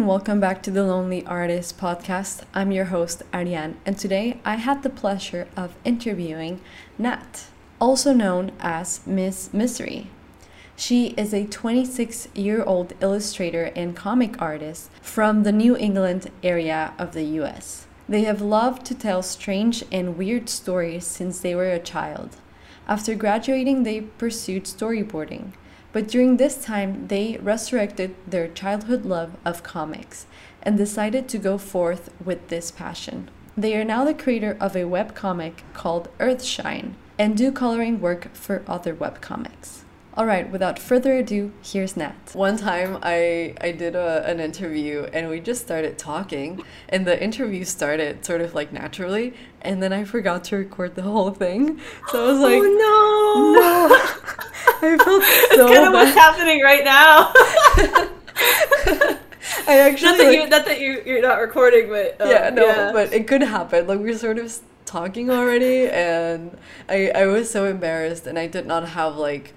And welcome back to the Lonely Artist podcast. I'm your host, Ariane, and today I had the pleasure of interviewing Nat, also known as Miss Misery. She is a 26 year old illustrator and comic artist from the New England area of the US. They have loved to tell strange and weird stories since they were a child. After graduating, they pursued storyboarding. But during this time, they resurrected their childhood love of comics and decided to go forth with this passion. They are now the creator of a webcomic called Earthshine and do coloring work for other webcomics. All right, without further ado, here's Nat. One time I I did a, an interview and we just started talking and the interview started sort of like naturally and then I forgot to record the whole thing. So I was like, oh no. No. I felt That's so kind of what's happening right now. I actually not that like- you, not that you, you're not recording, but um, yeah, no, but it could happen. Like we are sort of talking already, and I I was so embarrassed, and I did not have like.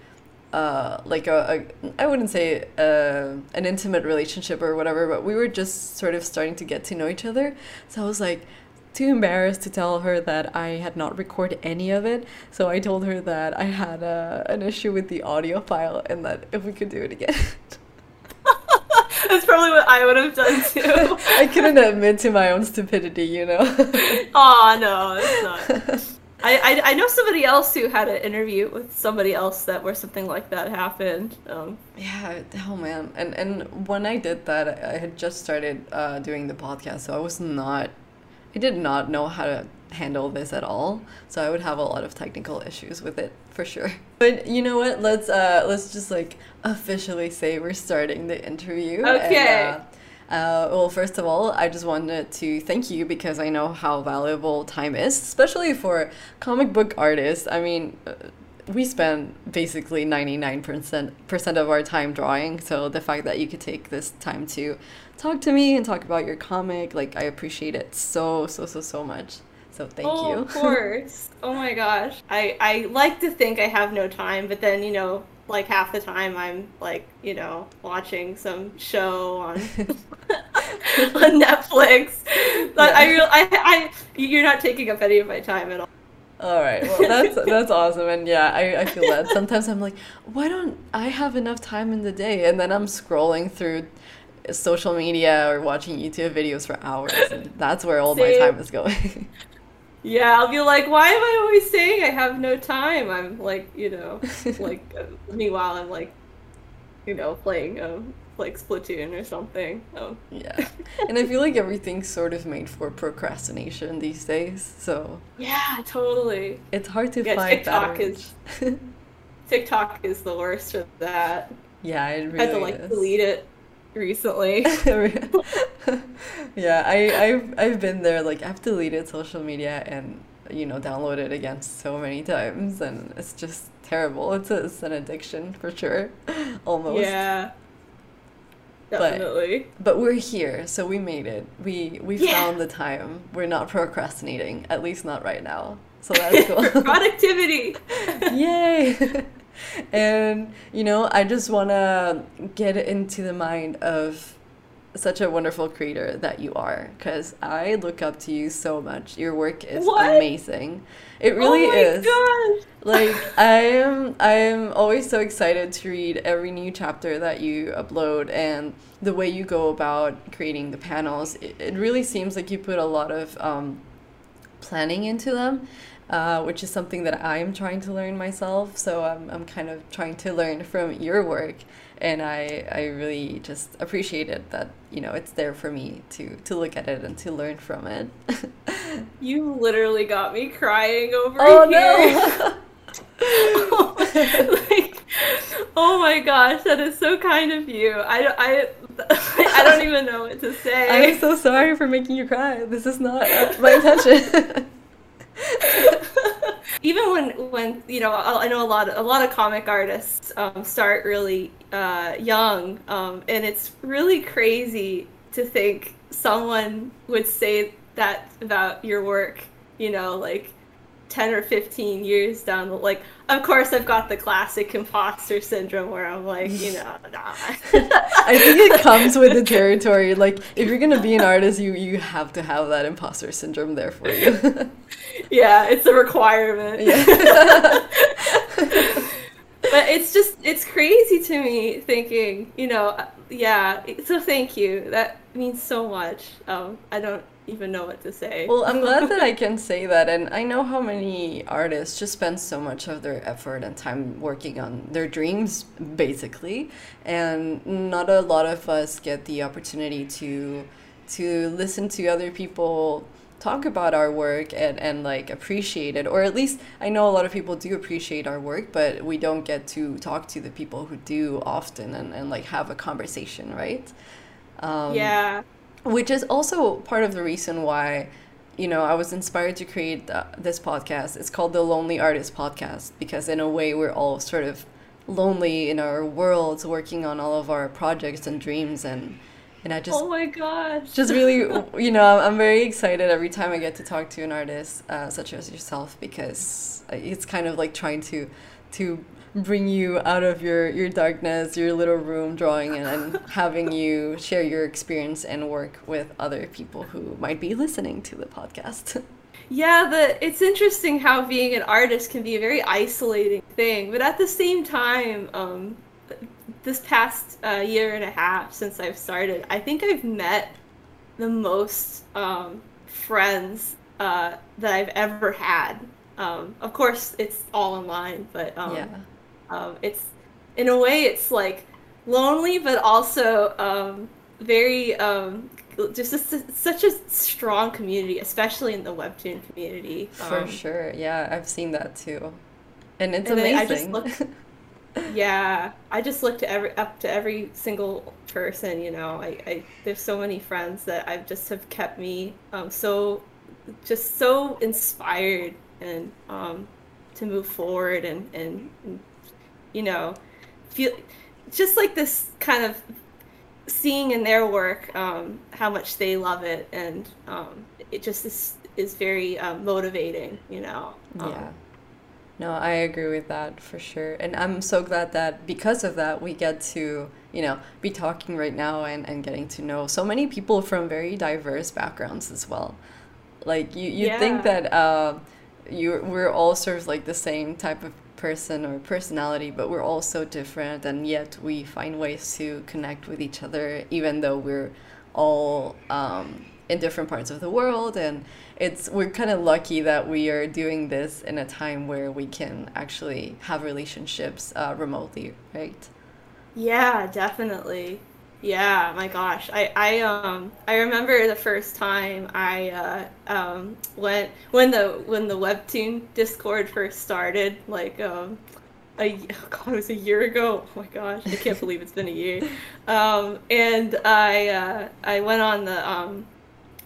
Uh, like a, a, I wouldn't say uh, an intimate relationship or whatever, but we were just sort of starting to get to know each other. So I was like too embarrassed to tell her that I had not recorded any of it. So I told her that I had uh, an issue with the audio file and that if we could do it again. that's probably what I would have done too. I couldn't admit to my own stupidity, you know. Aw, no, it's not. I, I, I know somebody else who had an interview with somebody else that where something like that happened. Um, Yeah, oh man. And and when I did that, I had just started uh, doing the podcast, so I was not, I did not know how to handle this at all. So I would have a lot of technical issues with it for sure. But you know what? Let's uh let's just like officially say we're starting the interview. and, Okay. uh, uh, well, first of all, I just wanted to thank you because I know how valuable time is, especially for comic book artists. I mean, uh, we spend basically 99% of our time drawing, so the fact that you could take this time to talk to me and talk about your comic, like, I appreciate it so, so, so, so much. So thank oh, you. Of course. oh my gosh. I, I like to think I have no time, but then, you know, like half the time I'm like, you know, watching some show on on Netflix. But Yeah. I real I, I you're not taking up any of my time at all. All right. Well, that's that's awesome, and yeah, I, I feel that. Sometimes I'm like, why don't I have enough time in the day? And then I'm scrolling through social media or watching YouTube videos for hours, and that's where all my time is going. Yeah, I'll be like, why am I always saying I have no time? I'm like, you know, like uh, meanwhile I'm like, you know, playing um like Splatoon or something. Oh. yeah, and I feel like everything's sort of made for procrastination these days, so Yeah, totally. it's hard to Yeah, find TikTok that. is- TikTok is the worst for that. yeah, it really I had to like is. delete it recently. yeah, I, I've I've been there. Like I've deleted social media and you know downloaded again so many times, and it's just terrible. It's a, it's an addiction for sure, almost. yeah. But- Definitely. But we're here, so we made it. We we Yeah. found the time. We're not procrastinating, at least not right now. So that's cool. Productivity. Yay! and you know, I just want to get into the mind of such a wonderful creator that you are because I look up to you so much. Your work is What? amazing. It really oh my is. gosh. Like I am I am always so excited to read every new chapter that you upload and the way you go about creating the panels. It, it really seems like you put a lot of um, planning into them, uh, which is something that I'm trying to learn myself. So I'm, I'm kind of trying to learn from your work. And I, I really just appreciate it that, you know, it's there for me to, to look at it and to learn from it. You literally got me crying over oh here. no! like, oh my gosh, that is so kind of you. I, I, I don't even know what to say. I'm so sorry for making you cry. This is not my intention. even when when you know I I know a lot of, a lot of comic artists um, start really uh, young, um, and it's really crazy to think someone would say that about your work. You know, like 10 or 15 years down the like of course i've got the classic imposter syndrome where i'm like you know nah. i think it comes with the territory like if you're gonna be an artist you you have to have that imposter syndrome there for you yeah it's a requirement yeah. but it's just it's crazy to me thinking you know yeah so thank you that means so much um i don't even know what to say. Well, I'm glad that I can say that. And I know how many artists just spend so much of their effort and time working on their dreams, basically. And not a lot of us get the opportunity to to listen to other people talk about our work and, and like appreciate it or at least i know a lot of people do appreciate our work but we don't get to talk to the people who do often and, and like have a conversation right um, yeah which is also part of the reason why you know i was inspired to create uh, this podcast. It's called the lonely artist podcast because in a way we're all sort of lonely in our worlds working on all of our projects and dreams and and i just oh my gosh. just really you know i'm very excited every time i get to talk to an artist uh, such as yourself because it's kind of like trying to to bring you out of your your darkness, your little room drawing, and, and having you share your experience and work with other people who might be listening to the podcast. Yeah, the it's interesting how being an artist can be a very isolating thing, but at the same time, um, this past uh, year and a half since I've started, I think I've met the most um, friends uh, that I've ever had. Um, of course, it's all online, but um, yeah. Um, it's in a way it's like lonely, but also um, very um, just a, such a strong community, especially in the webtoon community. For um, sure, yeah, I've seen that too, and it's and amazing. I look, yeah, I just look to every up to every single person. You know, I, I there's so many friends that I've just have kept me um, so just so inspired and um, to move forward and, and, and you know, feel just like this kind of seeing in their work um, how much they love it, and um, it just is is very um, motivating, you know. Um, yeah. No, I agree with that for sure. And I'm so glad that because of that, we get to, you know, be talking right now and, and getting to know so many people from very diverse backgrounds as well. Like, you, you yeah. think that uh, you, we're all sort of like the same type of person or personality, but we're all so different, and yet we find ways to connect with each other, even though we're all um, in different parts of the world. And it's we're kind of lucky that we are doing this in a time where we can actually have relationships uh, remotely, right? Yeah, definitely. Yeah, my gosh. I, I um I remember the first time I uh, um went when the when the webtoon Discord first started, like um a oh god, it was a year ago. Oh my gosh, I can't believe it's been a year. Um and I uh I went on the um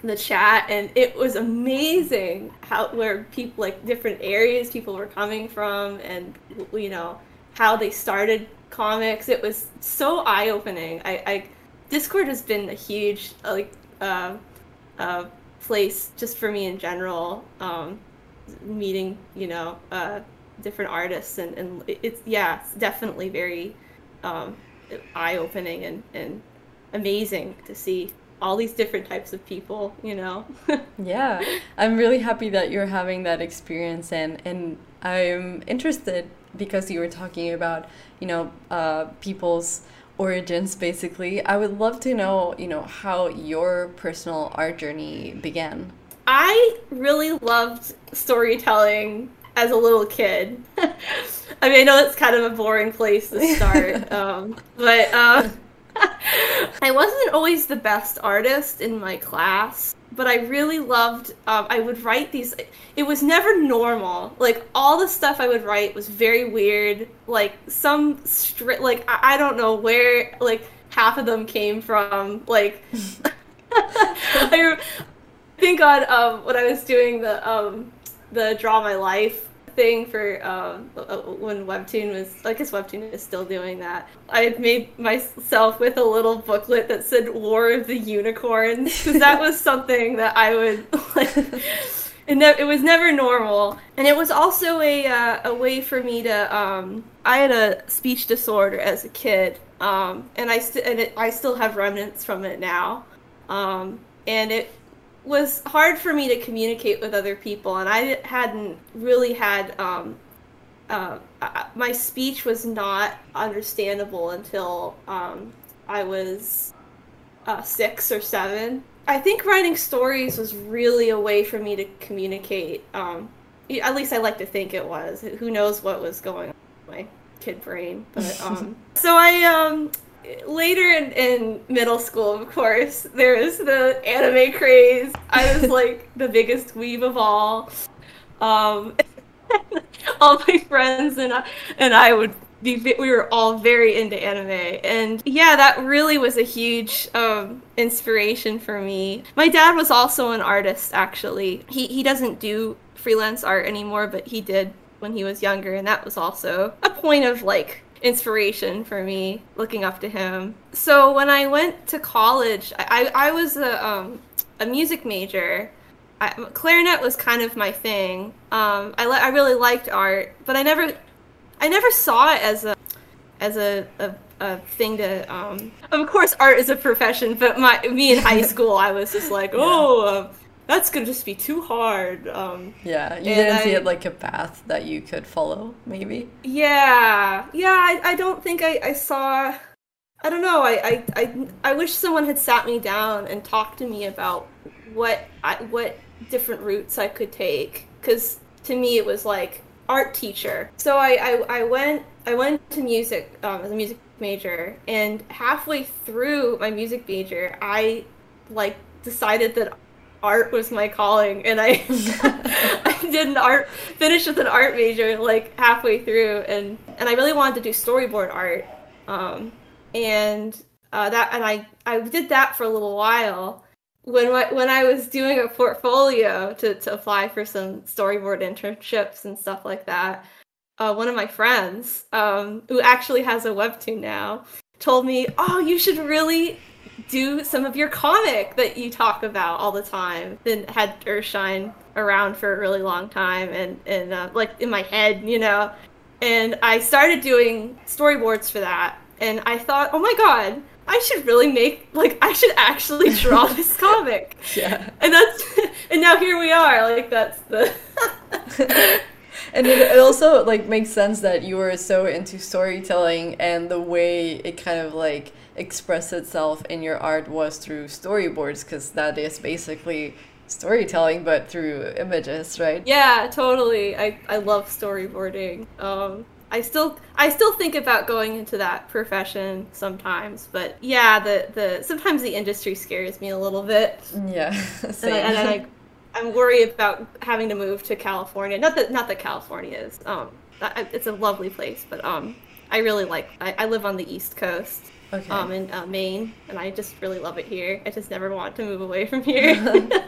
the chat and it was amazing how where people like different areas people were coming from and you know how they started comics. It was so eye opening. I, I Discord has been a huge like uh, uh, place just for me in general. Um, meeting you know uh, different artists and, and it's yeah it's definitely very um, eye opening and, and amazing to see all these different types of people you know yeah i'm really happy that you're having that experience and and i'm interested because you were talking about you know uh, people's origins basically. I would love to know you know how your personal art journey began. I really loved storytelling as a little kid. I mean i know it's kind of a boring place to start um, but uh, I wasn't always the best artist in my class, but I really loved. Um, I would write these. It was never normal. Like all the stuff I would write was very weird. Like some strict. Like I, I don't know where. Like half of them came from. Like I think on um, when I was doing the um, the draw my life thing for um, when Webtoon was, I guess Webtoon is still doing that. I had made myself with a little booklet that said War of the Unicorns, because that was something that I would like it, ne- it was never normal, and it was also a uh, a way for me to. Um, I had a speech disorder as a kid, um, and I st- and it, I still have remnants from it now, um, and it was hard for me to communicate with other people, and I hadn't really had. Um, uh, my speech was not understandable until um, I was uh, six or seven. I think writing stories was really a way for me to communicate. Um, at least I like to think it was. Who knows what was going on in my kid brain? But um, so I um, later in, in middle school, of course, there was the anime craze. I was like the biggest weeb of all. Um, all my friends and I, and I would be we were all very into anime and yeah that really was a huge um, inspiration for me my dad was also an artist actually he, he doesn't do freelance art anymore but he did when he was younger and that was also a point of like inspiration for me looking up to him so when i went to college i, I, was a, um, a music major I, clarinet was kind of my thing. Um, I, I really liked art, but I never, I never saw it as a, as a, a, a thing to. Um, of course, art is a profession, but my me in high school, I was just like, oh, uh, that's gonna just be too hard. Um, yeah, you didn't I, see it like a path that you could follow, maybe. Yeah, yeah. I, I don't think I, I saw. I don't know. I, I, I, I wish someone had sat me down and talked to me about what I, what different routes I could take because to me it was like art teacher. So I, I, I went I went to music um, as a music major, and halfway through my music major, I like decided that art was my calling, and I I did an art finished with an art major like halfway through, and and I really wanted to do storyboard art, um, and uh, that and I I did that for a little while. When when I was doing a portfolio to, to apply for some storyboard internships and stuff like that, uh, one of my friends, um, who actually has a webtoon now, told me, "Oh, you should really do some of your comic that you talk about all the time." Then had Earthshine around for a really long time, and and uh, like in my head, you know. And I started doing storyboards for that, and I thought, "Oh my god, I should really make like I should actually draw this comic. Yeah. And that's and now here we are. Like that's the And it, it also like makes sense that you were so into storytelling and the way it kind of like expressed itself in your art was through storyboards because that is basically storytelling but through images, right? Yeah, totally. I I love storyboarding. Um I still I still think about going into that profession sometimes, but yeah, the the sometimes the industry scares me a little bit. Yeah, and, I, and I, I'm worried about having to move to California. Not that not that California is um it's a lovely place, but um I really like I, I live on the East Coast. Okay. Um, in uh, Maine, and I just really love it here. I just never want to move away from here.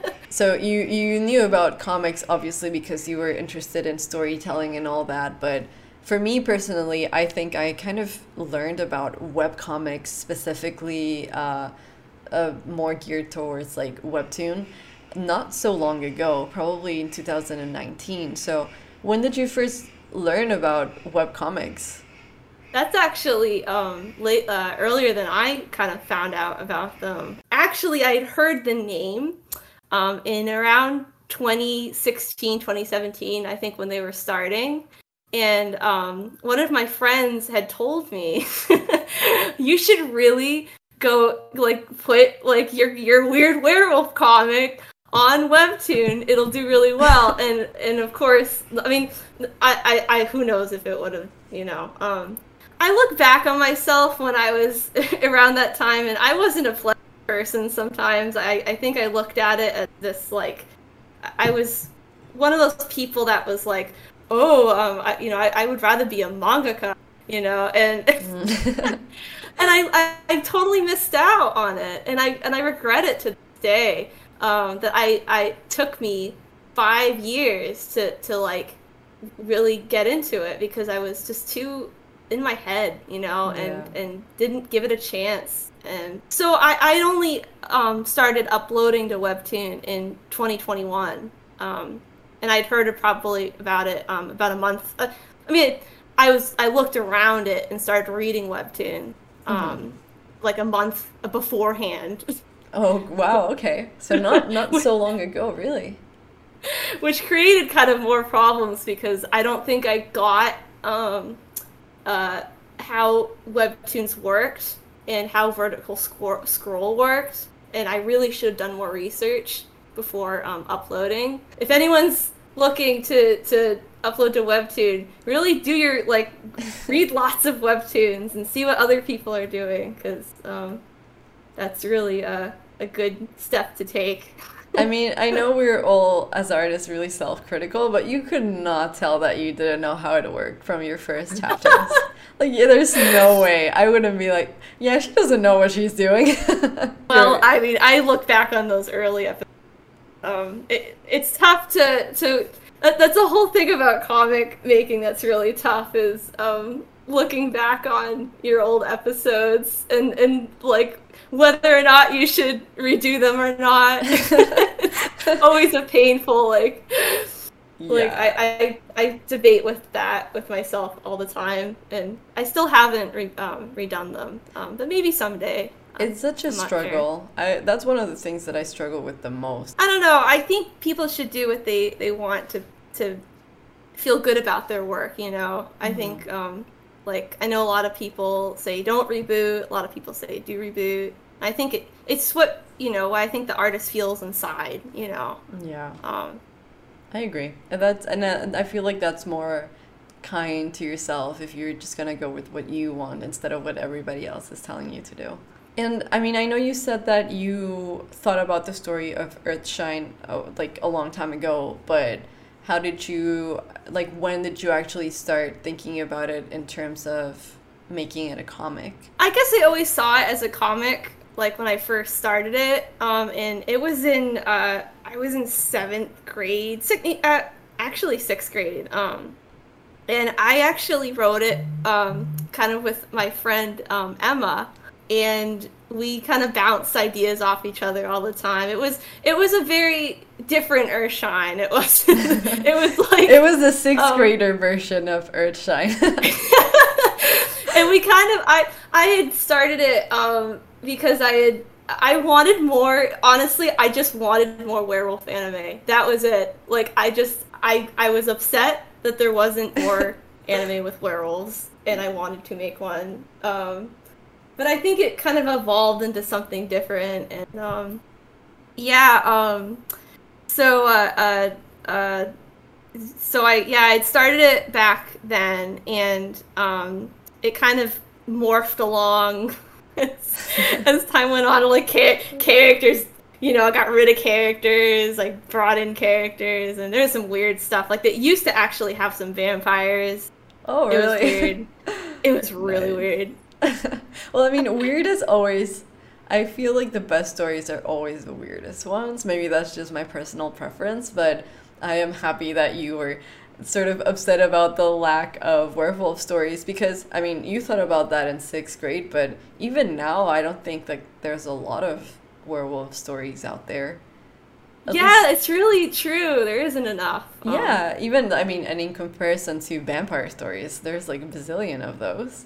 so you you knew about comics obviously because you were interested in storytelling and all that, but for me personally, I think I kind of learned about webcomics specifically uh, uh, more geared towards like webtoon not so long ago, probably in 2019. So when did you first learn about webcomics? That's actually um, late, uh, earlier than I kind of found out about them. Actually, I had heard the name um, in around 2016, 2017, I think, when they were starting. And um, one of my friends had told me you should really go like put like your your weird werewolf comic on webtoon. It'll do really well. And and of course i mean i i, I who knows if it would have you know um i look back on myself when i was around that time and i wasn't a pleasant person sometimes i i think i looked at it as this like i was one of those people that was like oh, um, I, you know, I, I, would rather be a mangaka, you know, and mm. and I, I, I totally missed out on it, and I and I regret it to this day um, that I I took me five years to to like really get into it because I was just too in my head, you know, yeah. and and didn't give it a chance. And so I I only um, started uploading to Webtoon in 2021. Um, and I'd heard it probably about it um, about a month. Uh, I mean, I was I looked around it and started reading webtoon um, mm-hmm. like a month beforehand. Oh wow! Okay, so not not so long ago, really. Which created kind of more problems because I don't think I got um, uh, how webtoons worked and how vertical scroll, scroll worked, and I really should have done more research before um, uploading. If anyone's looking to to upload to webtoon really do your like read lots of webtoons and see what other people are doing because um, that's really a, a good step to take I mean, I know we're all, as artists, really self critical, but you could not tell that you didn't know how it worked from your first chapters. like, yeah, there's no way. I wouldn't be like, yeah, she doesn't know what she's doing. well, I mean, I look back on those early episodes. Um, it, it's tough to, to that's a whole thing about comic making that's really tough is um, looking back on your old episodes and and like whether or not you should redo them or not. always a painful like yeah. like I, I I debate with that with myself all the time and I still haven't re- um, redone them um, but maybe someday it's such a struggle. Sure. I that's one of the things that I struggle with the most. I don't know. I think people should do what they they want to to feel good about their work. You know, mm-hmm. I think um, like I know a lot of people say don't reboot. A lot of people say do reboot. I think it it's what you know. Why I think the artist feels inside. You know. Yeah. Um, I agree, and that's and I feel like that's more kind to yourself if you're just gonna go with what you want instead of what everybody else is telling you to do. And I mean, I know you said that you thought about the story of Earthshine oh, like a long time ago, but how did you like when did you actually start thinking about it in terms of making it a comic? I guess I always saw it as a comic like when I first started it. Um, and it was in uh, I was in seventh grade, six, uh, actually sixth grade. Um, and I actually wrote it um, kind of with my friend um, Emma and we kind of bounced ideas off each other all the time. It was it was a very different Earthshine. It was it was like it was the sixth um, grader version of Earthshine. and we kind of I I had started it um, because I had I wanted more. Honestly, I just wanted more werewolf anime. That was it. Like I just I I was upset that there wasn't more anime with werewolves, and I wanted to make one. Um, but I think it kind of evolved into something different. And um, yeah, um, so uh, uh, uh, so I yeah I started it back then, and um, it kind of morphed along as, as time went on. Like char- characters you know, I got rid of characters, like brought in characters, and there's some weird stuff. Like they used to actually have some vampires. Oh, really? It was weird. it was really weird. well, I mean, weird is always. I feel like the best stories are always the weirdest ones. Maybe that's just my personal preference, but I am happy that you were sort of upset about the lack of werewolf stories because I mean, you thought about that in 6th grade, but even now I don't think that there's a lot of werewolf stories out there. At yeah, least... it's really true. There isn't enough. Um, yeah, even I mean, and in comparison to vampire stories, there's like a bazillion of those.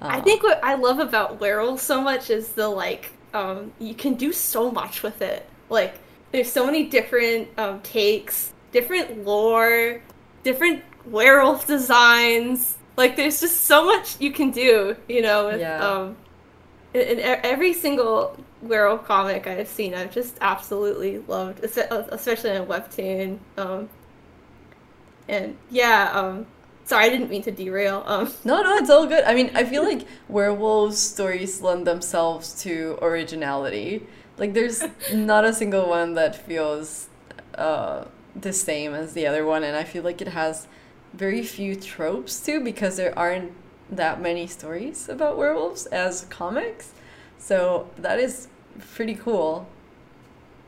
I think what I love about werewolves so much is the like um, you can do so much with it. Like there's so many different um, takes, different lore, different werewolf designs. Like there's just so much you can do, you know. With, yeah. Um, in, in every single werewolf comic I've seen, I've just absolutely loved, especially in webtoon. Um, and yeah, um, Sorry, I didn't mean to derail. Um. No, no, it's all good. I mean, I feel like werewolves stories lend themselves to originality. Like, there's not a single one that feels uh, the same as the other one, and I feel like it has very few tropes too because there aren't that many stories about werewolves as comics. So that is pretty cool.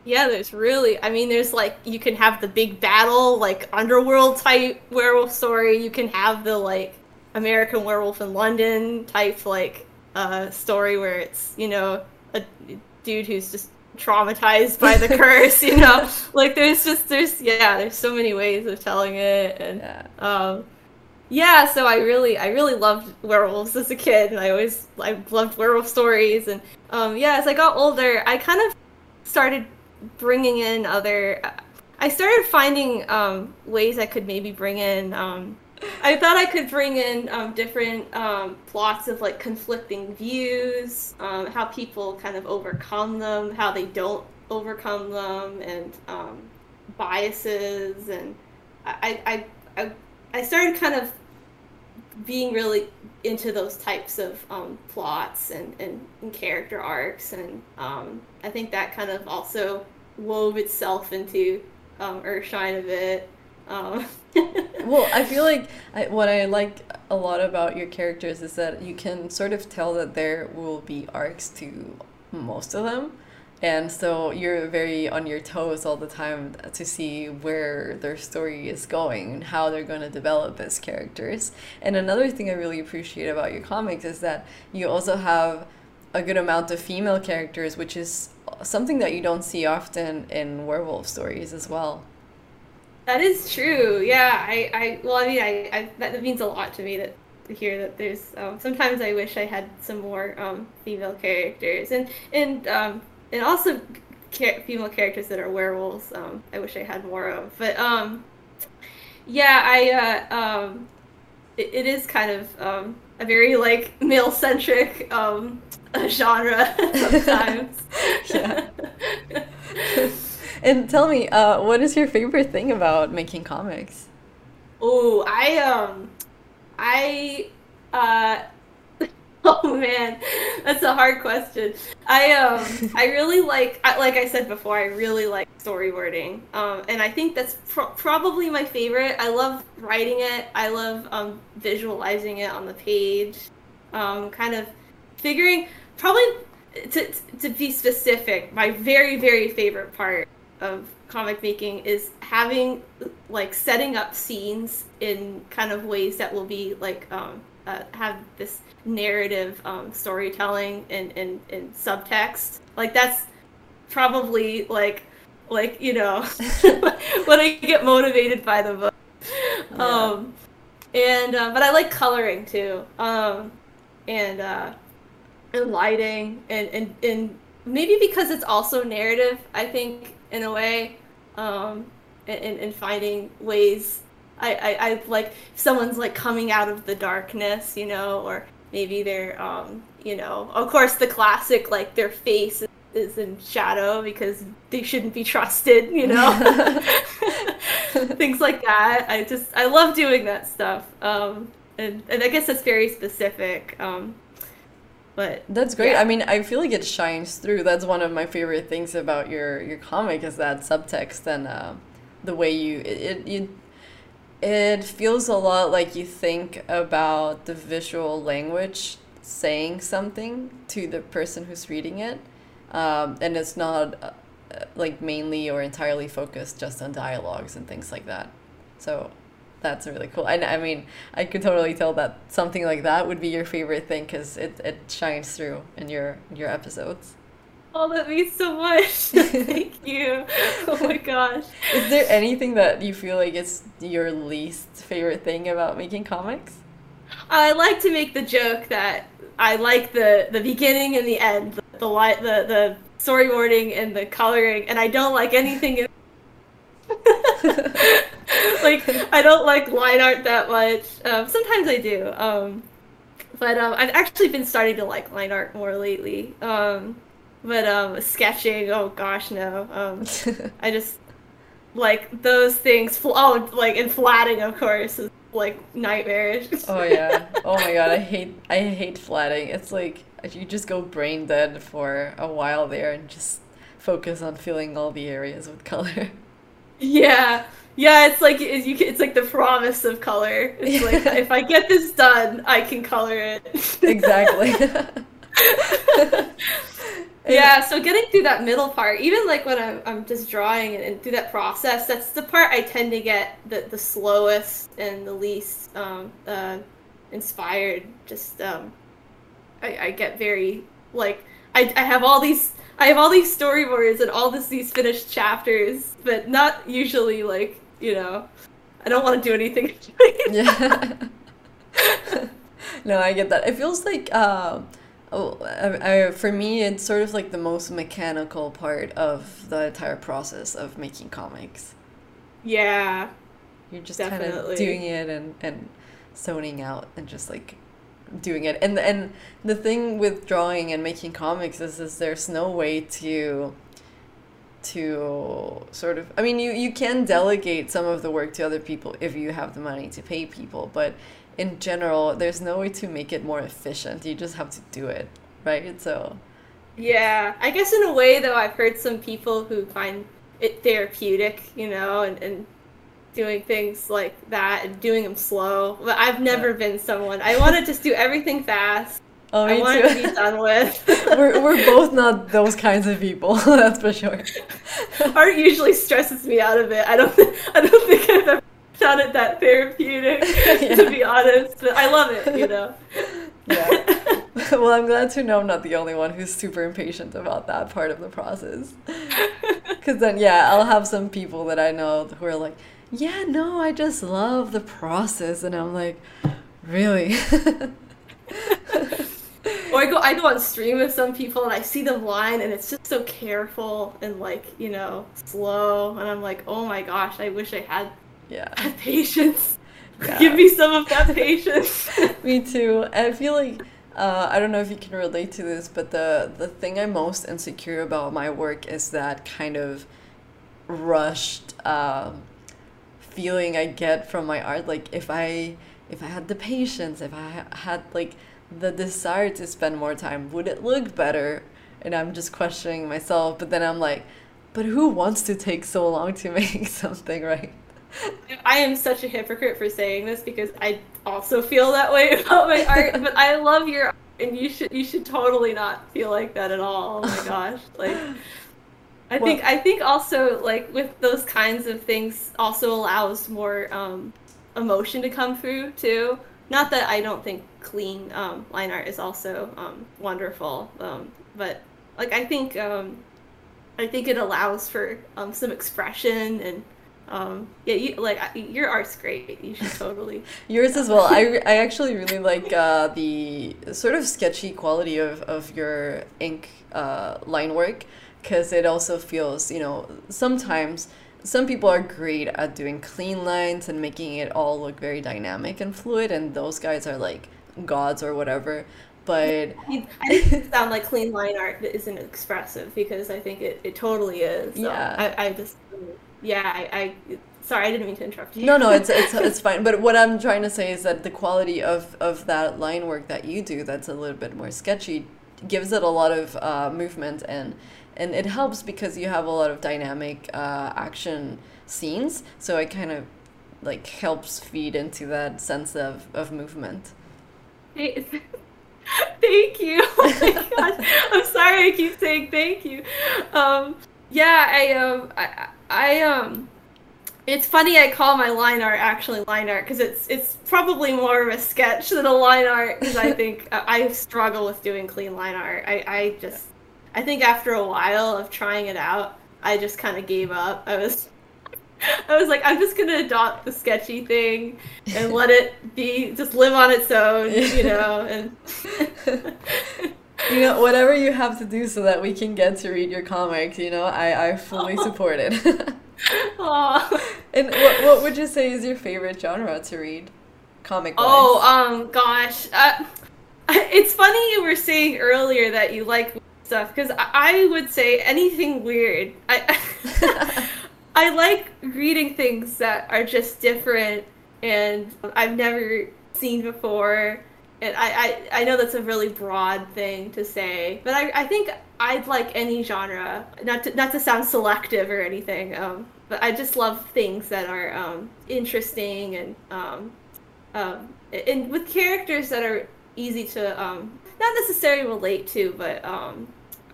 Yeah, there's really, I mean, there's like, you can have the big battle, like underworld type werewolf story. You can have the like American werewolf in London type, like, uh, story where it's, you know, a dude who's just traumatized by the curse, you know? like there's just there's yeah, there's so many ways of telling it and yeah. um yeah, so I really I really loved werewolves as a kid and I always I loved werewolf stories and um yeah, as I got older, I kind of started bringing in other I started finding um ways I could maybe bring in um I thought I could bring in um, different um, plots of like conflicting views, um, how people kind of overcome them, how they don't overcome them, and um, biases. And I, I, I, I started kind of being really into those types of plots and, and, and, character arcs. And I think that kind of also wove itself into Earthshine a bit. Um, well, I feel like I, what I like a lot about your characters is that you can sort of tell that there will be arcs to most of them. And so you're very on your toes all the time to see where their story is going and how they're going to develop as characters. And another thing I really appreciate about your comics is that you also have a good amount of female characters, which is something that you don't see often in werewolf stories as well. That is true. Yeah, I, I well, I mean, I, I that means a lot to me that to hear that there's. Um, sometimes I wish I had some more um, female characters, and and um, and also ca- female characters that are werewolves. Um, I wish I had more of, but um, yeah, I uh, um, it, it is kind of um, a very like male centric um, genre sometimes. yeah. And tell me, uh, what is your favorite thing about making comics? Oh, I um, I uh, oh man, that's a hard question. I um, I really like, like I said before, I really like storyboarding, um, and I think that's pro- probably my favorite. I love writing it. I love um, visualizing it on the page. Um, kind of figuring probably to to be specific, my very very favorite part of comic making is having like setting up scenes in kind of ways that will be like um, uh, have this narrative um, storytelling and, and, and subtext. Like that's probably like like you know when i get motivated by the book yeah. um and uh, but i like coloring too. Um and uh and lighting and and and maybe because it's also narrative i think in a way, um, and, and finding ways. I, I, I like someone's like coming out of the darkness, you know, or maybe they're, um, you know, of course the classic like their face is in shadow because they shouldn't be trusted, you know, things like that. I just I love doing that stuff, um, and and I guess that's very specific. Um, but that's great. Yeah. I mean, I feel like it shines through. That's one of my favorite things about your your comic is that subtext and uh, the way you it, it it feels a lot like you think about the visual language saying something to the person who's reading it, um, and it's not uh, like mainly or entirely focused just on dialogues and things like that. So that's really cool. I, I mean, I could totally tell that something like that would be your favorite thing because it, it shines through in your your episodes. Oh, that means so much. Thank you. Oh my gosh. Is there anything that you feel like is your least favorite thing about making comics? I like to make the joke that I like the the beginning and the end, the the the, the storyboarding and the coloring, and I don't like anything in like I don't like line art that much. Um, sometimes I do, um, but um, I've actually been starting to like line art more lately. Um, but um, sketching, oh gosh, no. Um, I just like those things. Oh, like and flatting, of course, is like nightmarish. oh yeah. Oh my god, I hate I hate flatting. It's like you just go brain dead for a while there and just focus on filling all the areas with color. Yeah. Yeah, it's like it's, you, it's like the promise of color. It's like if I get this done, I can color it. exactly. yeah, so getting through that middle part, even like when I'm, I'm just drawing and, and, through that process, that's the part I tend to get the, the slowest and the least um, uh, inspired. Just um, I, I get very like I, I have all these I have all these storyboards and all this these finished chapters, but not usually like you know. I don't want to do anything. yeah. no, I get that. It feels like, uh, oh, I, I, for me, it's sort of like the most mechanical part of the entire process of making comics. Yeah. You're just kind of doing it and, and zoning out and just like doing it. And and the thing with drawing and making comics is, is there's no way to to sort of I mean you you can delegate some of the work to other people if you have the money to pay people, but in general there's no way to make it more efficient. You just have to do it, right? So yeah, I guess in a way though I've heard some people who find it therapeutic, you know, and, and doing things like that and doing them slow. But I've never yeah. been someone. I want to just do everything fast. Oh, I want too. to be done with. we're, we're both not those kinds of people, that's for sure. Art usually stresses me out of it. I don't I don't think I've ever found it that therapeutic, yeah. to be honest. But I love it, you know. Yeah. well, I'm glad to know I'm not the only one who's super impatient about that part of the process. Because then, yeah, I'll have some people that I know who are like, yeah, no, I just love the process. And I'm like, really? or I go I go on stream with some people and I see them line and it's just so careful and like, you know, slow and I'm like, oh my gosh, I wish I had yeah had patience. Yeah. Give me some of that patience. me too. I feel like uh, I don't know if you can relate to this, but the the thing I'm most insecure about my work is that kind of rushed um, feeling I get from my art. Like if I if I had the patience, if I had like the desire to spend more time, would it look better? And I'm just questioning myself. But then I'm like, but who wants to take so long to make something right? I am such a hypocrite for saying this because I also feel that way about my art. but I love your art, and you should you should totally not feel like that at all. Oh my gosh, like I well, think I think also like with those kinds of things also allows more um, emotion to come through too. Not that I don't think clean um, line art is also um, wonderful, um, but like I think um, I think it allows for um, some expression and um, yeah, you, like your art's great. You should totally yours as well. I, I actually really like uh, the sort of sketchy quality of of your ink uh, line work because it also feels, you know, sometimes some people are great at doing clean lines and making it all look very dynamic and fluid, and those guys are like gods or whatever. But I didn't sound like clean line art that isn't expressive because I think it, it totally is. So yeah, I, I just yeah I, I sorry i didn't mean to interrupt you no no it's, it's it's fine but what i'm trying to say is that the quality of of that line work that you do that's a little bit more sketchy gives it a lot of uh, movement and and it helps because you have a lot of dynamic uh, action scenes. So it kind of like helps feed into that sense of, of movement. Thank you. Oh my gosh. I'm sorry i keep saying thank you. Um, yeah i um i, I um it's funny I call my line art actually line art because it's it's probably more of a sketch than a line art because I think I struggle with doing clean line art. I, I just I think after a while of trying it out, I just kind of gave up. I was I was like, I'm just gonna adopt the sketchy thing and let it be, just live on its own, you know. And you know, whatever you have to do so that we can get to read your comics, you know, I I fully support it. Aww. And what what would you say is your favorite genre to read, comic? Books. Oh, um, gosh, uh, it's funny you were saying earlier that you like stuff because I would say anything weird. I I like reading things that are just different and I've never seen before. And I, I, I know that's a really broad thing to say, but I, I think I'd like any genre. Not to, not to sound selective or anything, um, but I just love things that are um, interesting and um, um, and with characters that are easy to um, not necessarily relate to, but um,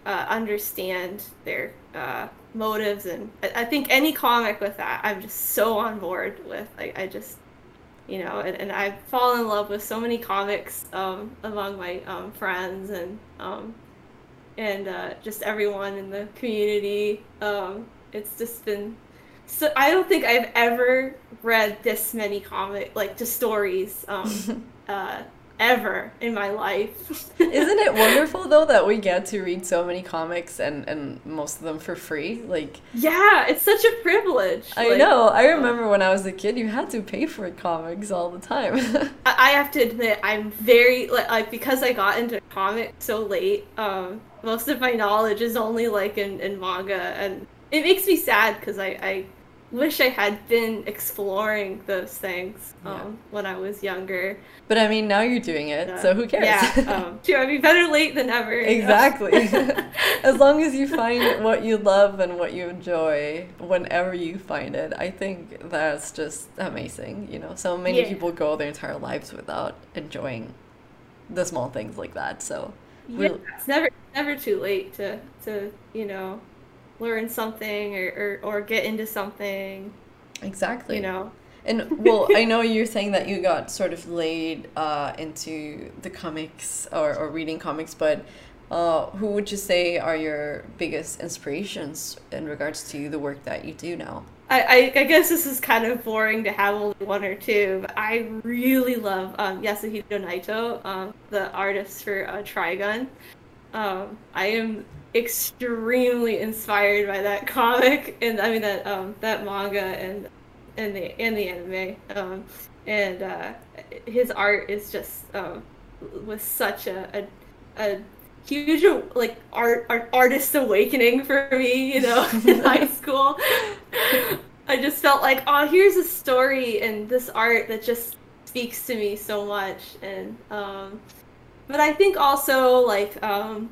uh, understand their uh, motives. And I, I, think any comic with that, I'm just so on board with. Like, I just, you know, and, and I've fallen in love with so many comics um, among my um, friends, and um, and uh, just everyone in the community. Um, it's just been so. I don't think I've ever read this many comic like just stories. Um, uh, ever in my life. Isn't it wonderful though that we get to read so many comics and and most of them for free? Like Yeah, it's such a privilege. I like, know. I remember when I was a kid, you had to pay for comics all the time. I have to admit, I'm very like, like because I got into comics so late. Um, most of my knowledge is only like in, in manga, and it makes me sad because I, I wish I had been exploring those things um, yeah. when I was younger. But I mean, now you're doing it, so who cares? Yeah, um, true. I mean, better late than never. Exactly. as long as you find what you love and what you enjoy whenever you find it, I think that's just amazing. You know, so many yeah. people go their entire lives without enjoying the small things like that. So we'll... it's never never too late to to you know learn something or, or, or get into something. Exactly. You know. And well, I know you're saying that you got sort of laid uh, into the comics or, or reading comics, but uh, who would you say are your biggest inspirations in regards to the work that you do now? I, I, I guess this is kind of boring to have only one or two, but I really love um, Yasuhiro Nightow, um, the artist for uh, Trigun. Um, I am extremely inspired by that comic and I mean that um that manga and and the and the anime. Um and uh his art is just um was such a a, a huge like art, art artist awakening for me, you know, in high school. I just felt like, oh, here's a story and this art that just speaks to me so much and um but I think also like um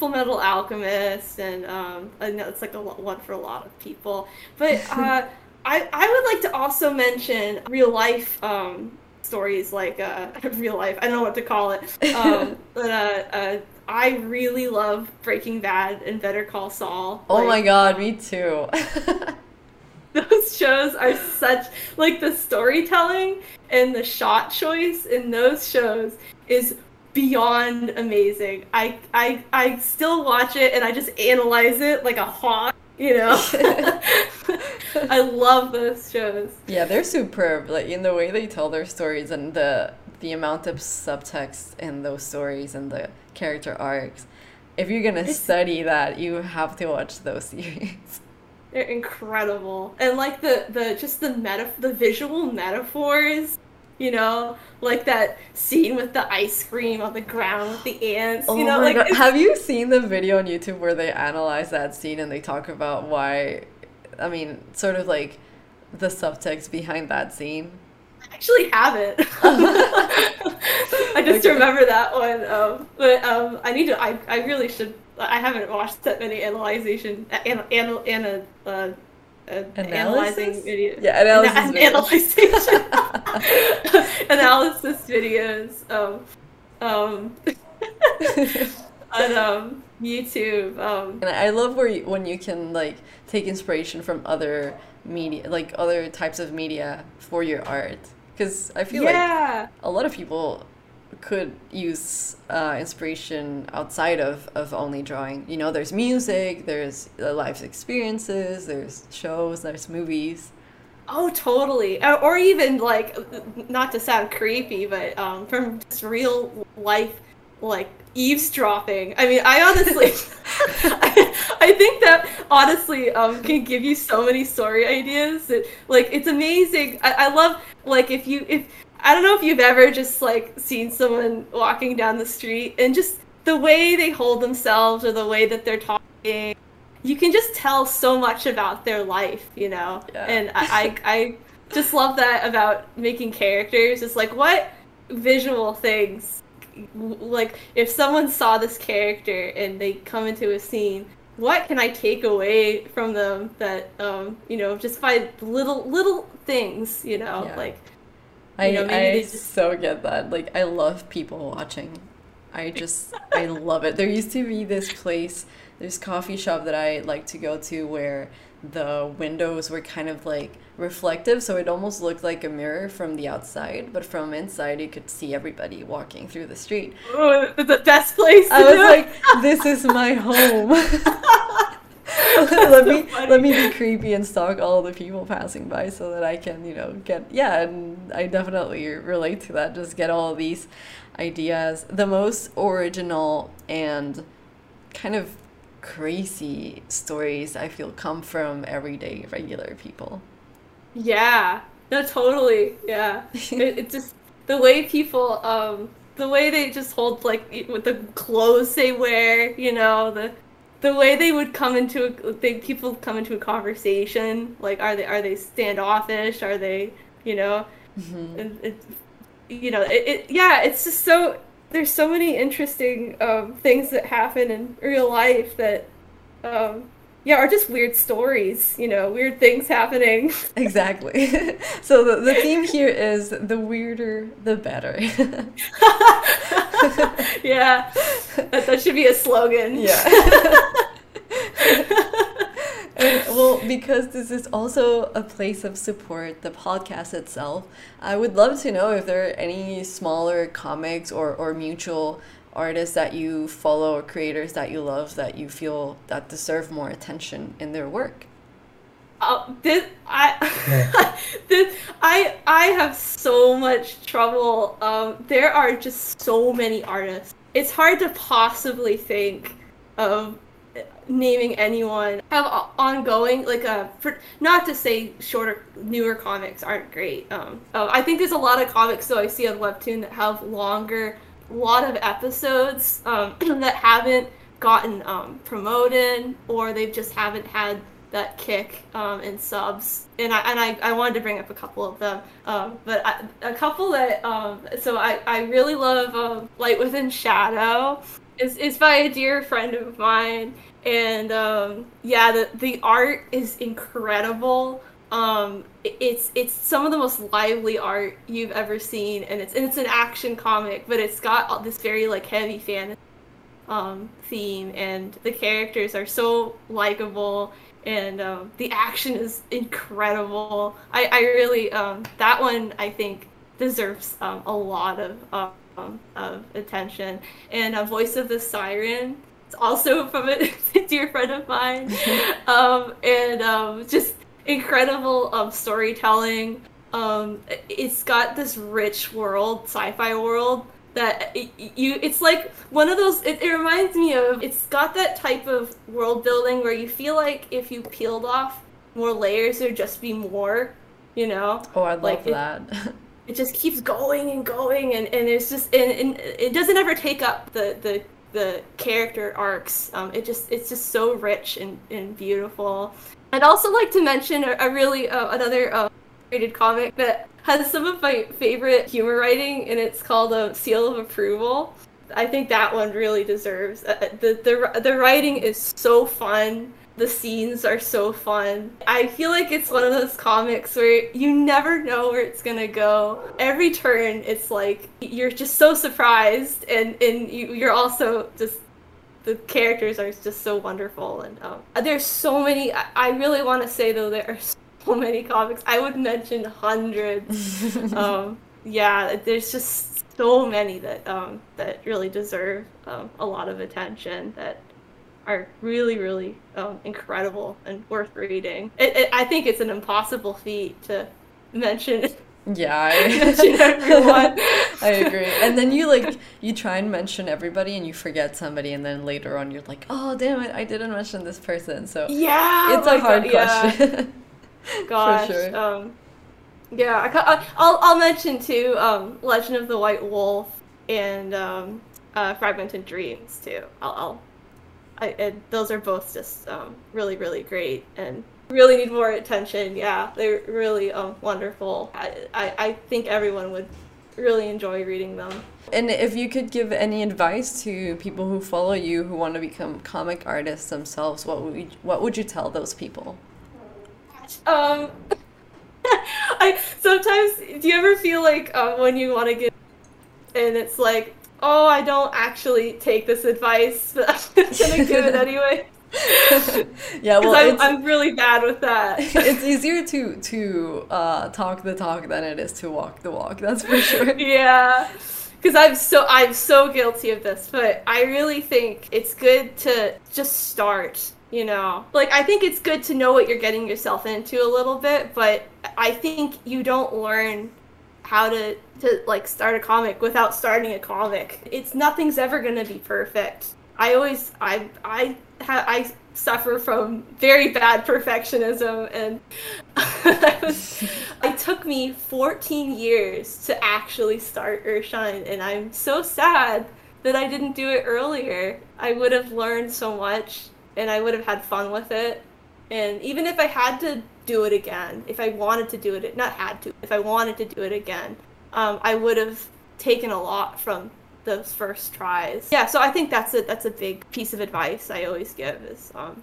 Full Metal Alchemist, and um, I know it's like a one for a lot of people. But uh, I I would like to also mention real life um, stories like uh, real life. I don't know what to call it, um, but uh, uh, I really love Breaking Bad and Better Call Saul. Oh like, my god, me too. those shows are such like the storytelling and the shot choice in those shows is beyond amazing. I I I still watch it and I just analyze it like a hawk, you know. I love those shows. Yeah, they're superb. Like in the way they tell their stories and the the amount of subtext in those stories and the character arcs. If you're gonna study that, you have to watch those series. They're incredible, and like the the just the meta the visual metaphors you know, like that scene with the ice cream on the ground with the ants. Oh you know, like God. have you seen the video on YouTube where they analyze that scene and they talk about why? I mean, sort of like the subtext behind that scene. I actually haven't. I just okay. remember that one. Um, but um, I need to. I, I really should. I haven't watched that many analyzation, an, an, an, uh, analyzing videos. Yeah, analysis. An- analysis. analysis videos. Um, um, on um, YouTube. Um, and I love where you, when you can like take inspiration from other media, like other types of media for your art. Because I feel yeah. like a lot of people could use uh, inspiration outside of, of only drawing. You know, there's music, there's uh, life experiences, there's shows, there's movies. Oh, totally. Or, or even like, not to sound creepy, but um, from just real life, like eavesdropping. I mean, I honestly, I, I, think that honestly um, can give you so many story ideas. That, like, it's amazing. I, I love like if you if I don't know if you've ever just like seen someone walking down the street and just the way they hold themselves or the way that they're talking, you can just tell so much about their life, you know. Yeah. And I, I, I just love that about making characters. It's like what visual things, like if someone saw this character and they come into a scene, what can I take away from them that um, you know just by little little things, you know, yeah. like I, know, I just... so get that. Like, I love people watching I just I love it. There used to be this place, this coffee shop that I like to go to where the windows were kind of like reflective, so it almost looked like a mirror from the outside, but from inside you could see everybody walking through the street. Oh, the best place. I was like, this is my home. let me let me be creepy and stalk all the people passing by so that I can, you know, get yeah, and I definitely relate to that. Just get all these ideas. The most original and kind of crazy stories I feel come from everyday regular people. Yeah. No, totally. Yeah. it, it just the way people um the way they just hold like with the clothes they wear, you know, the the way they would come into a they, people come into a conversation like are they are they standoffish are they you know mm-hmm. it, it, you know it, it, yeah it's just so there's so many interesting um, things that happen in real life that um, yeah are just weird stories you know weird things happening. Exactly. So the, the theme here is the weirder the better. Yeah. That, that should be a slogan. Yeah. And, well because this is also a place of support the podcast itself i would love to know if there are any smaller comics or, or mutual artists that you follow or creators that you love that you feel that deserve more attention in their work? Uh, this I this I I have so much trouble. Um, there are just so many artists. It's hard to possibly think of naming anyone I have ongoing like a uh, for, not to say shorter newer comics aren't great um uh, i think there's a lot of comics though i see on webtoon that have longer lot of episodes um, that haven't gotten um, promoted or they just haven't had that kick um, in subs. And I and I, I wanted to bring up a couple of them, um, but I, a couple that um, so I, I really love um, Light Within Shadow. is is by a dear friend of mine, and um, yeah, the the art is incredible um it's it's some of the most lively art you've ever seen and it's and it's an action comic but it's got this very like heavy fantasy um theme and the characters are so likable and um, the action is incredible. I i really um that one i think deserves um, a lot of um, of attention. And a voice of the siren it's also from a dear friend of mine. Um and um just incredible um, storytelling. Um, it's got this rich world, sci-fi world that it, you. It's like one of those. It, it reminds me of. It's got that type of world building where you feel like if you peeled off more layers, there'd just be more. You know. Oh, I love like that. It, it just keeps going and going, and and it's just and, and it doesn't ever take up the the the character arcs. Um, it just it's just so rich and, and beautiful. I'd also like to mention a, a really uh, another uh, rated comic that has some of my favorite humor writing, and it's called a uh, Seal of Approval. I think that one really deserves uh, the the the writing is so fun. The scenes are so fun. I feel like it's one of those comics where you never know where it's gonna go. Every turn, it's like you're just so surprised, and and you, you're also just the characters are just so wonderful and um, there's so many I, I really want to say though there are so many comics. I would mention hundreds. Um, yeah there's just so many that um, that really deserve um, a lot of attention that are really really um, incredible and worth reading. It, it, i think it's an impossible feat to mention yeah, I. I agree. And then you like you try and mention everybody and you forget somebody and then later on you're like, "Oh, damn it, I didn't mention this person." So Yeah. It's a hard God, question. Yeah. Gosh. Sure. Um yeah, I, will I'll mention too um Legend of the White Wolf and um uh Fragmented Dreams too. I'll, I'll I, those are both just um, really really great and really need more attention. Yeah, they're really um, wonderful. I, I, I think everyone would really enjoy reading them. And if you could give any advice to people who follow you who want to become comic artists themselves, what would you, what would you tell those people? Um, I sometimes do you ever feel like uh, when you want to give, and it's like oh, I don't actually take this advice, but I'm gonna give it anyway. yeah, well, I'm, I'm, really bad with that. it's easier to to uh, talk the talk than it is to walk the walk. That's for sure. yeah, because I'm so I'm so guilty of this, but I really think it's good to just start. You know, like I think it's good to know what you're getting yourself into a little bit, but I think you don't learn how to to like start a comic without starting a comic. It's nothing's ever gonna be perfect. I always I I I suffer from very bad perfectionism and I it took me 14 years to actually start Earthshine and I'm so sad that I didn't do it earlier. I would have learned so much and I would have had fun with it. And even if I had to do it again, if I wanted to do it, not had to, if I wanted to do it again, um, I would have taken a lot from those first tries. Yeah, so I think that's a that's a big piece of advice I always give is um,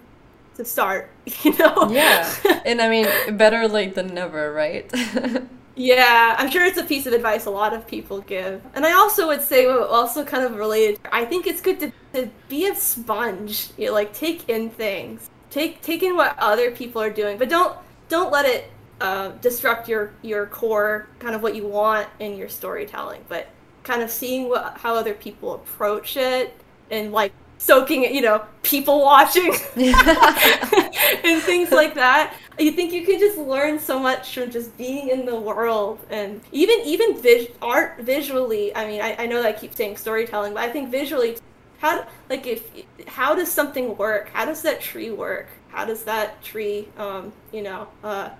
to start. You know. Yeah, and I mean, better late than never, right? yeah, I'm sure it's a piece of advice a lot of people give. And I also would say, also kind of related, I think it's good to, to be a sponge. You know, like take in things, take take in what other people are doing, but don't don't let it uh, disrupt your your core kind of what you want in your storytelling. But kind of seeing what how other people approach it and like soaking it, you know, people watching and things like that. You think you can just learn so much from just being in the world and even even vis- art visually. I mean, I, I know that I keep saying storytelling, but I think visually, how like if how does something work? How does that tree work? How does that tree, um, you know, uh,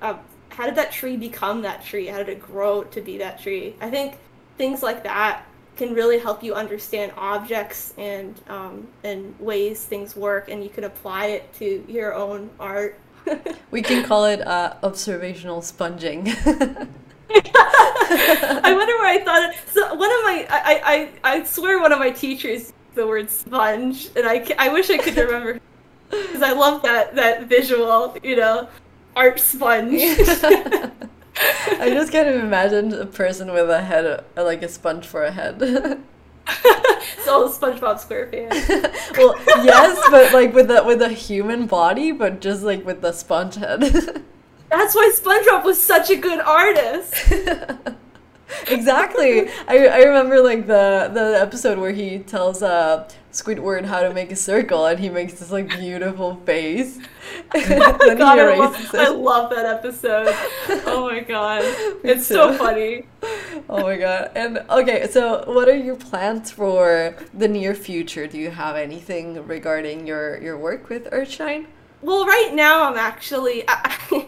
uh, how did that tree become that tree? How did it grow to be that tree? I think things like that can really help you understand objects and um, and ways things work, and you can apply it to your own art. we can call it uh, observational sponging. I wonder where I thought it. So one of my, I, I, I swear one of my teachers the word sponge, and I, I wish I could remember because I love that that visual, you know, art sponge. I just can't imagine a person with a head, uh, like a sponge for a head. so SpongeBob SquarePants. well, yes, but like with a with a human body, but just like with the sponge head. That's why SpongeBob was such a good artist. exactly. I, I remember like the the episode where he tells uh Squidward how to make a circle and he makes this like beautiful face. god, I love, I love, that episode. Oh my god. it's too. so funny. oh my god. And okay, so what are your plans for the near future? Do you have anything regarding your your work with Earthshine? Well, right now I'm actually I,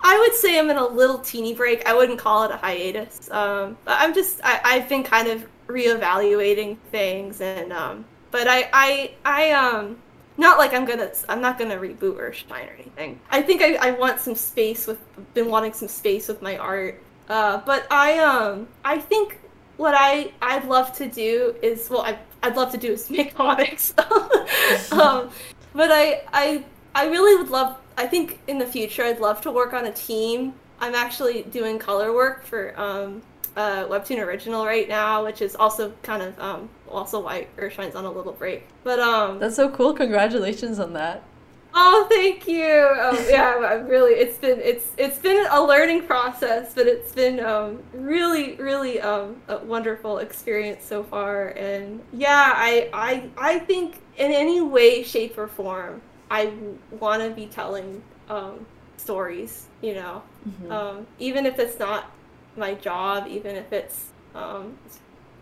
I would say I'm in a little teeny break. I wouldn't call it a hiatus. Um, but I'm just I, I've been kind of reevaluating things and um, but I I I um not like I'm gonna I'm not gonna reboot Earthshine or anything. I think I, I want some space with been wanting some space with my art. Uh, but I um I think what I I'd love to do is well I I'd love to do is make comics. um, but I I I really would love I think in the future I'd love to work on a team. I'm actually doing color work for um, uh, Webtoon Original right now, which is also kind of um, also why Earthshine's on a little break. But um, that's so cool! Congratulations on that. Oh, thank you. Um, yeah, I'm really. It's been it's it's been a learning process, but it's been um, really really um, a wonderful experience so far. And yeah, I I I think in any way, shape, or form, I want to be telling um, stories. You know, mm-hmm. um, even if it's not my job, even if it's um,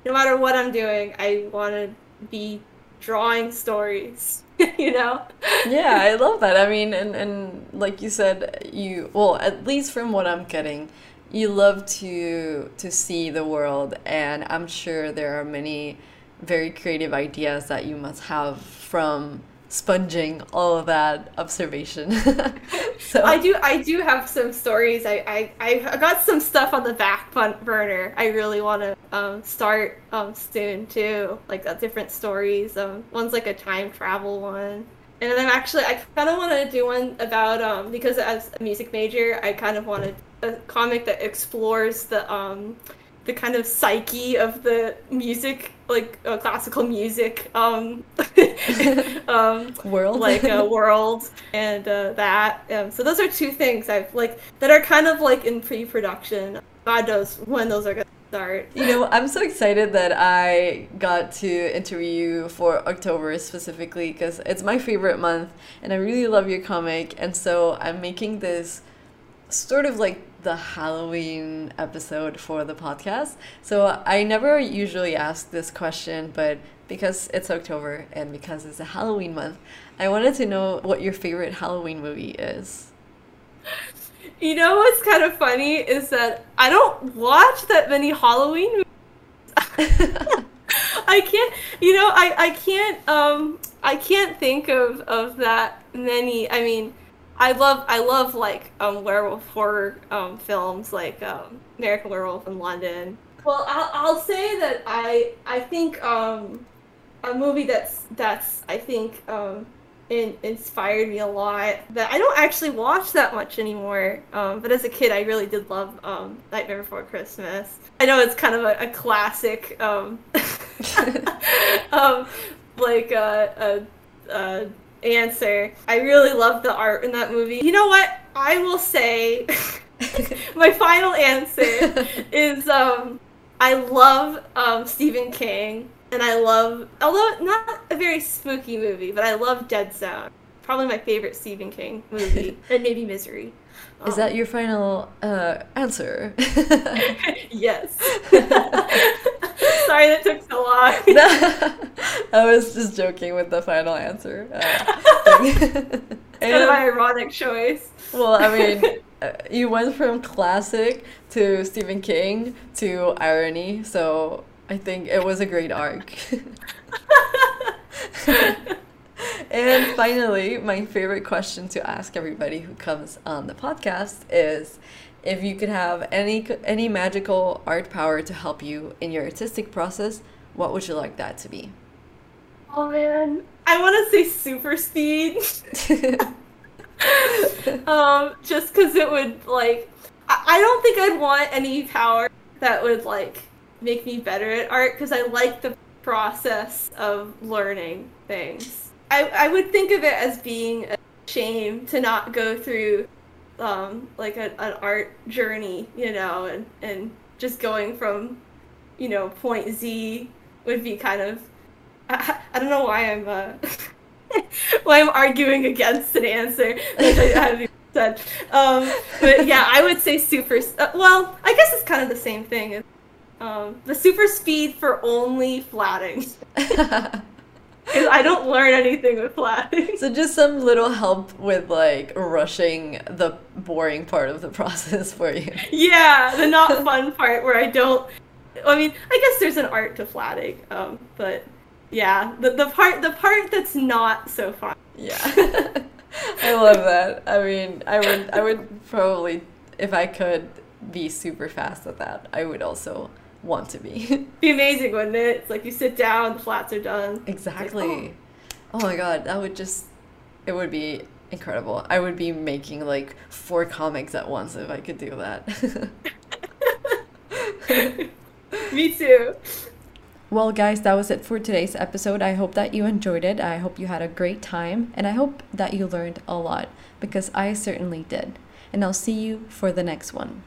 no matter what I'm doing, I want to be drawing stories. you know? yeah, I love that. I mean, and and like you said, you well, at least from what I'm getting, you love to to see the world, and I'm sure there are many very creative ideas that you must have from sponging all of that observation. so I do I do have some stories. I, I I got some stuff on the back burner. I really want to um, start um, soon too. Like uh, different stories. Um, one's like a time travel one. And then actually, I kind of want to do one about um because as a music major, I kind of wanted a comic that explores the um the kind of psyche of the music, like uh, classical music um, um, world, like a world, and uh, that. Um, so those are two things I've like that are kind of like in pre-production. God knows when those are gonna start. You know, I'm so excited that I got to interview you for October specifically because it's my favorite month, and I really love your comic, and so I'm making this sort of like the Halloween episode for the podcast. So I never usually ask this question, but because it's October and because it's a Halloween month, I wanted to know what your favorite Halloween movie is. You know what's kind of funny is that I don't watch that many Halloween movies. I can't, you know, I, I can't, um, I can't think of, of that many. I mean, I love I love like um werewolf horror um films like um American Werewolf in London. Well, I'll, I'll say that I I think um a movie that's that's I think um in, inspired me a lot that I don't actually watch that much anymore. Um, but as a kid, I really did love um, Nightmare Before Christmas. I know it's kind of a, a classic, um, um, like a, a, a answer. I really love the art in that movie. You know what? I will say my final answer is um I love um Stephen King and I love although not a very spooky movie, but I love Dead Zone. Probably my favorite Stephen King movie. and maybe Misery. Is that your final uh, answer? yes. Sorry that took so long. I was just joking with the final answer. Uh, it's kind of ironic choice. Well, I mean, uh, you went from classic to Stephen King to irony, so I think it was a great arc. and finally, my favorite question to ask everybody who comes on the podcast is if you could have any any magical art power to help you in your artistic process, what would you like that to be? Oh man, I want to say super speed. um, just because it would like, I, I don't think I'd want any power that would like make me better at art because I like the process of learning things. I, I would think of it as being a shame to not go through um, like a, an art journey, you know, and, and just going from, you know, point Z would be kind of. I, I don't know why I'm uh, why I'm arguing against an answer that I haven't said. Um, but yeah, I would say super. Uh, well, I guess it's kind of the same thing. Um, the super speed for only flatting. I don't learn anything with flatting. So just some little help with like rushing the boring part of the process for you. Yeah, the not fun part where I don't. I mean, I guess there's an art to flatting, um, but yeah, the the part the part that's not so fun. Yeah, I love that. I mean, I would I would probably if I could be super fast at that, I would also want to be. be amazing, wouldn't it? It's like you sit down, the flats are done. Exactly. Like, oh. oh my god, that would just it would be incredible. I would be making like four comics at once if I could do that. Me too. Well, guys, that was it for today's episode. I hope that you enjoyed it. I hope you had a great time, and I hope that you learned a lot because I certainly did. And I'll see you for the next one.